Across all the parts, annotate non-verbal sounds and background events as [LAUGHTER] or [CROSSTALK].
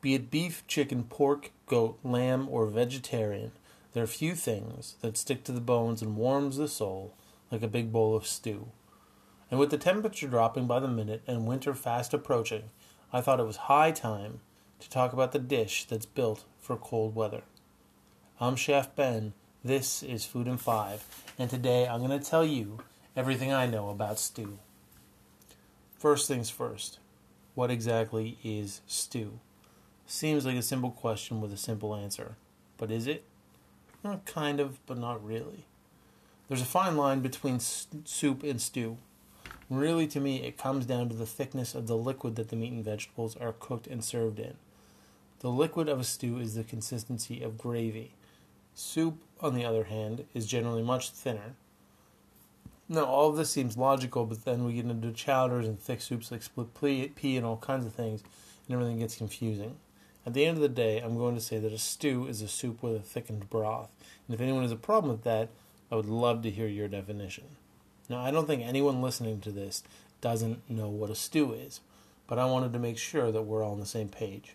Be it beef, chicken, pork, goat, lamb, or vegetarian, there are few things that stick to the bones and warms the soul like a big bowl of stew. And with the temperature dropping by the minute and winter fast approaching, I thought it was high time to talk about the dish that's built for cold weather. I'm Chef Ben. This is Food in Five, and today I'm going to tell you everything I know about stew. First things first, what exactly is stew? Seems like a simple question with a simple answer, but is it? Well, kind of, but not really. There's a fine line between soup and stew. Really, to me, it comes down to the thickness of the liquid that the meat and vegetables are cooked and served in. The liquid of a stew is the consistency of gravy. Soup, on the other hand, is generally much thinner. Now, all of this seems logical, but then we get into chowders and thick soups like split pea and all kinds of things, and everything gets confusing. At the end of the day, I'm going to say that a stew is a soup with a thickened broth. And if anyone has a problem with that, I would love to hear your definition. Now, I don't think anyone listening to this doesn't know what a stew is, but I wanted to make sure that we're all on the same page.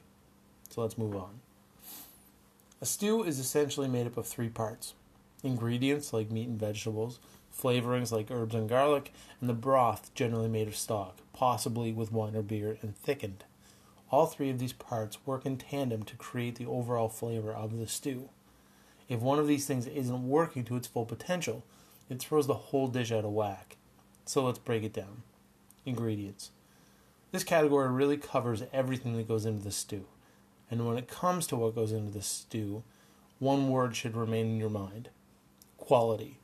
So let's move on. A stew is essentially made up of three parts ingredients like meat and vegetables, flavorings like herbs and garlic, and the broth generally made of stock, possibly with wine or beer, and thickened. All three of these parts work in tandem to create the overall flavor of the stew. If one of these things isn't working to its full potential, it throws the whole dish out of whack. So let's break it down. Ingredients. This category really covers everything that goes into the stew. And when it comes to what goes into the stew, one word should remain in your mind quality.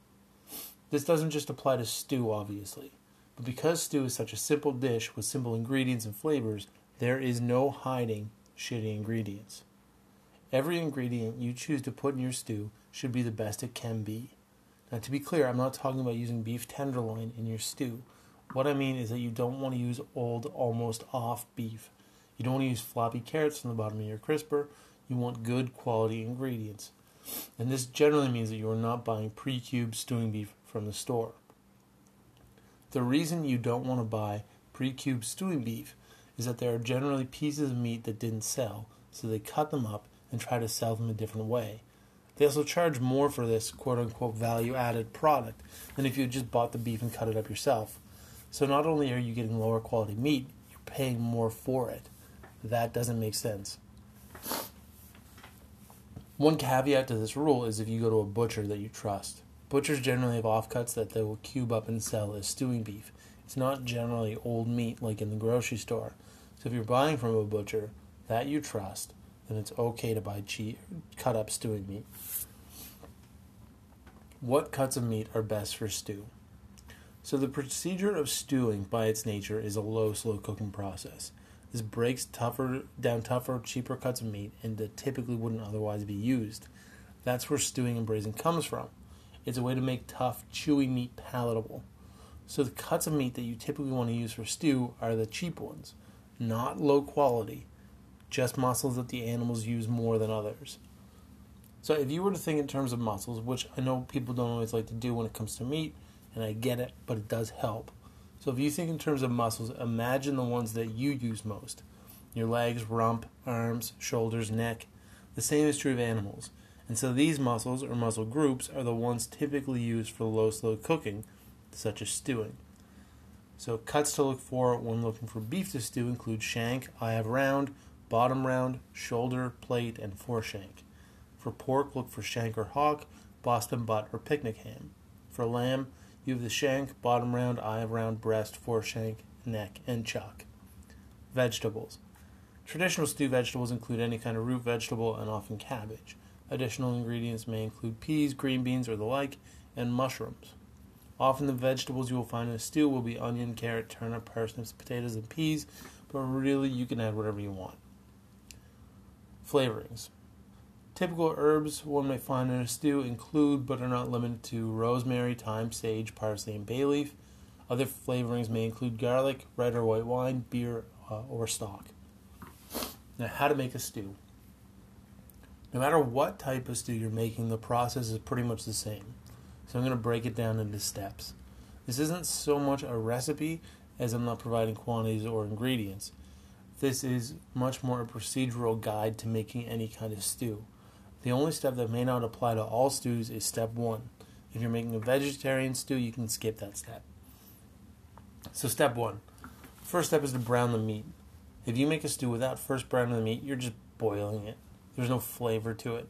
This doesn't just apply to stew, obviously, but because stew is such a simple dish with simple ingredients and flavors, there is no hiding shitty ingredients. Every ingredient you choose to put in your stew should be the best it can be. Now, to be clear, I'm not talking about using beef tenderloin in your stew. What I mean is that you don't want to use old, almost off beef. You don't want to use floppy carrots from the bottom of your crisper. You want good quality ingredients. And this generally means that you are not buying pre cubed stewing beef from the store. The reason you don't want to buy pre cubed stewing beef is that there are generally pieces of meat that didn't sell, so they cut them up and try to sell them a different way. They also charge more for this quote unquote value added product than if you had just bought the beef and cut it up yourself. So not only are you getting lower quality meat, you're paying more for it. That doesn't make sense. One caveat to this rule is if you go to a butcher that you trust. Butchers generally have offcuts that they will cube up and sell as stewing beef. It's not generally old meat like in the grocery store. So if you're buying from a butcher that you trust, then it's okay to buy cheap, cut up stewing meat. What cuts of meat are best for stew? So the procedure of stewing by its nature is a low slow cooking process. This breaks tougher down tougher, cheaper cuts of meat and that typically wouldn't otherwise be used. That's where stewing and braising comes from. It's a way to make tough, chewy meat palatable. So the cuts of meat that you typically want to use for stew are the cheap ones, not low quality, just muscles that the animals use more than others. So if you were to think in terms of muscles, which I know people don't always like to do when it comes to meat, and I get it, but it does help. So if you think in terms of muscles, imagine the ones that you use most your legs, rump, arms, shoulders, neck. The same is true of animals. And so these muscles or muscle groups are the ones typically used for low slow cooking, such as stewing. So cuts to look for when looking for beef to stew include shank, eye of round, bottom round, shoulder, plate, and foreshank. For pork, look for shank or hock, Boston butt, or picnic ham. For lamb, you have the shank, bottom round, eye of round, breast, foreshank, neck, and chuck. Vegetables. Traditional stew vegetables include any kind of root vegetable and often cabbage. Additional ingredients may include peas, green beans, or the like, and mushrooms. Often the vegetables you will find in a stew will be onion, carrot, turnip, parsnips, potatoes, and peas, but really you can add whatever you want. Flavorings. Typical herbs one may find in a stew include, but are not limited to, rosemary, thyme, sage, parsley, and bay leaf. Other flavorings may include garlic, red or white wine, beer, uh, or stock. Now, how to make a stew. No matter what type of stew you're making, the process is pretty much the same. So I'm going to break it down into steps. This isn't so much a recipe as I'm not providing quantities or ingredients. this is much more a procedural guide to making any kind of stew. The only step that may not apply to all stews is step one. If you're making a vegetarian stew, you can skip that step. So, step one first step is to brown the meat. If you make a stew without first browning the meat, you're just boiling it. There's no flavor to it.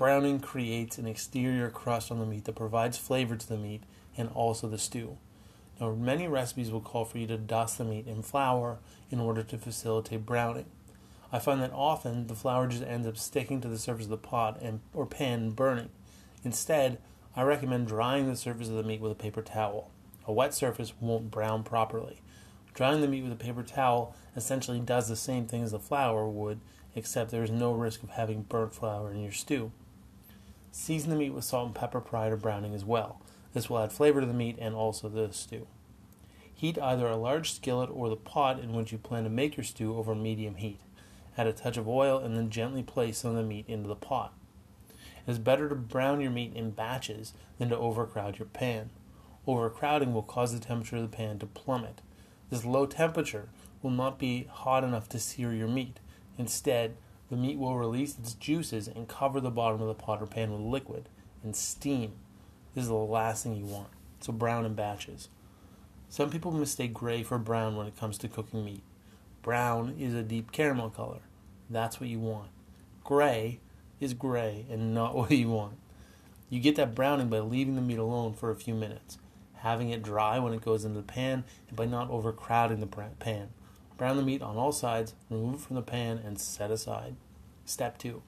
Browning creates an exterior crust on the meat that provides flavor to the meat and also the stew. Now, many recipes will call for you to dust the meat in flour in order to facilitate browning. I find that often the flour just ends up sticking to the surface of the pot and or pan and burning. Instead, I recommend drying the surface of the meat with a paper towel. A wet surface won't brown properly. Drying the meat with a paper towel essentially does the same thing as the flour would, except there is no risk of having burnt flour in your stew. Season the meat with salt and pepper prior to browning as well. This will add flavor to the meat and also the stew. Heat either a large skillet or the pot in which you plan to make your stew over medium heat. Add a touch of oil and then gently place some of the meat into the pot. It is better to brown your meat in batches than to overcrowd your pan. Overcrowding will cause the temperature of the pan to plummet. This low temperature will not be hot enough to sear your meat. Instead, the meat will release its juices and cover the bottom of the pot or pan with liquid and steam. This is the last thing you want. So brown in batches. Some people mistake gray for brown when it comes to cooking meat. Brown is a deep caramel color. That's what you want. Gray is gray and not [LAUGHS] what you want. You get that browning by leaving the meat alone for a few minutes, having it dry when it goes into the pan, and by not overcrowding the pan. Brown the meat on all sides, remove it from the pan, and set aside. Step 2.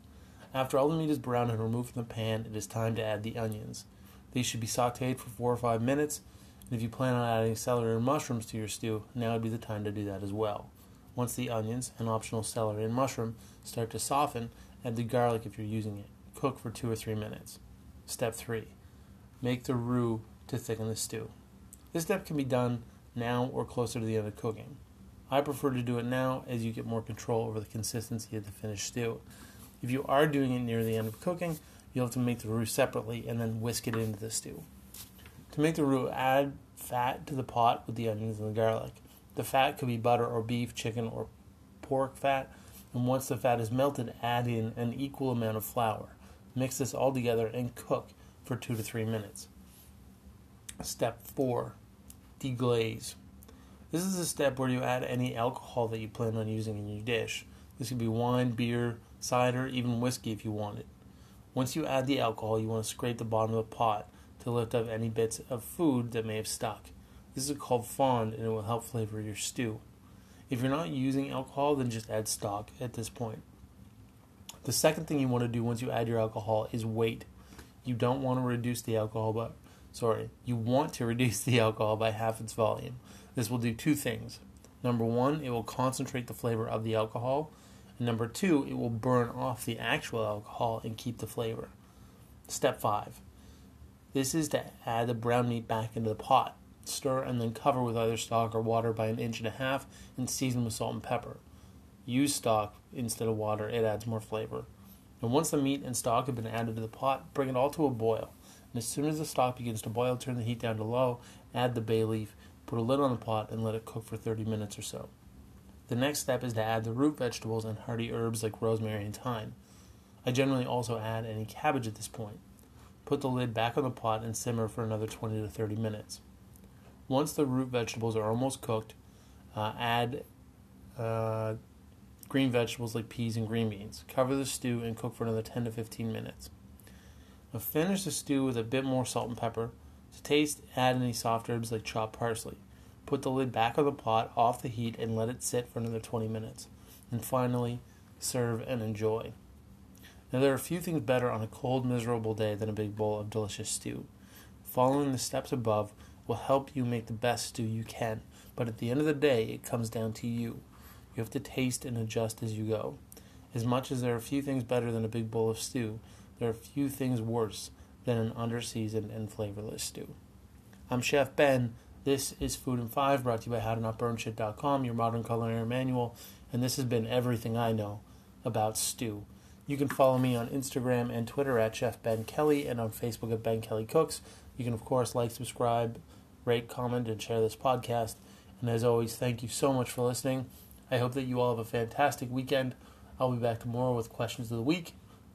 After all the meat is browned and removed from the pan, it is time to add the onions. These should be sauteed for 4 or 5 minutes, and if you plan on adding celery and mushrooms to your stew, now would be the time to do that as well. Once the onions and optional celery and mushroom start to soften, add the garlic if you're using it. Cook for 2 or 3 minutes. Step 3. Make the roux to thicken the stew. This step can be done now or closer to the end of cooking. I prefer to do it now as you get more control over the consistency of the finished stew. If you are doing it near the end of cooking, you'll have to make the roux separately and then whisk it into the stew. To make the roux, add fat to the pot with the onions and the garlic. The fat could be butter or beef, chicken, or pork fat, and once the fat is melted, add in an equal amount of flour. Mix this all together and cook for two to three minutes. Step 4 Deglaze. This is a step where you add any alcohol that you plan on using in your dish. This could be wine, beer, cider, even whiskey if you want it. Once you add the alcohol, you want to scrape the bottom of the pot to lift up any bits of food that may have stuck. This is called fond and it will help flavor your stew. If you're not using alcohol, then just add stock at this point. The second thing you want to do once you add your alcohol is wait. You don't want to reduce the alcohol but sorry, you want to reduce the alcohol by half its volume. This will do two things. Number one, it will concentrate the flavor of the alcohol. And number two, it will burn off the actual alcohol and keep the flavor. Step five. This is to add the brown meat back into the pot. Stir and then cover with either stock or water by an inch and a half and season with salt and pepper. Use stock instead of water, it adds more flavor. And once the meat and stock have been added to the pot, bring it all to a boil. And as soon as the stock begins to boil, turn the heat down to low, add the bay leaf, Put a lid on the pot and let it cook for 30 minutes or so. The next step is to add the root vegetables and hearty herbs like rosemary and thyme. I generally also add any cabbage at this point. Put the lid back on the pot and simmer for another 20 to 30 minutes. Once the root vegetables are almost cooked, uh, add uh, green vegetables like peas and green beans. Cover the stew and cook for another 10 to 15 minutes. Now finish the stew with a bit more salt and pepper, to taste, add any soft herbs like chopped parsley. Put the lid back on the pot, off the heat, and let it sit for another 20 minutes. And finally, serve and enjoy. Now, there are few things better on a cold, miserable day than a big bowl of delicious stew. Following the steps above will help you make the best stew you can, but at the end of the day, it comes down to you. You have to taste and adjust as you go. As much as there are few things better than a big bowl of stew, there are few things worse than an underseasoned and flavorless stew. I'm Chef Ben. This is Food in Five, brought to you by HowToNotBurnShit.com, your modern culinary manual, and this has been everything I know about stew. You can follow me on Instagram and Twitter at Chef Ben Kelly and on Facebook at Ben Kelly Cooks. You can, of course, like, subscribe, rate, comment, and share this podcast. And as always, thank you so much for listening. I hope that you all have a fantastic weekend. I'll be back tomorrow with questions of the week,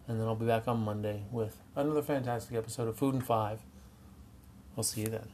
and then I'll be back on Monday with another fantastic episode of Food in Five. We'll see you then.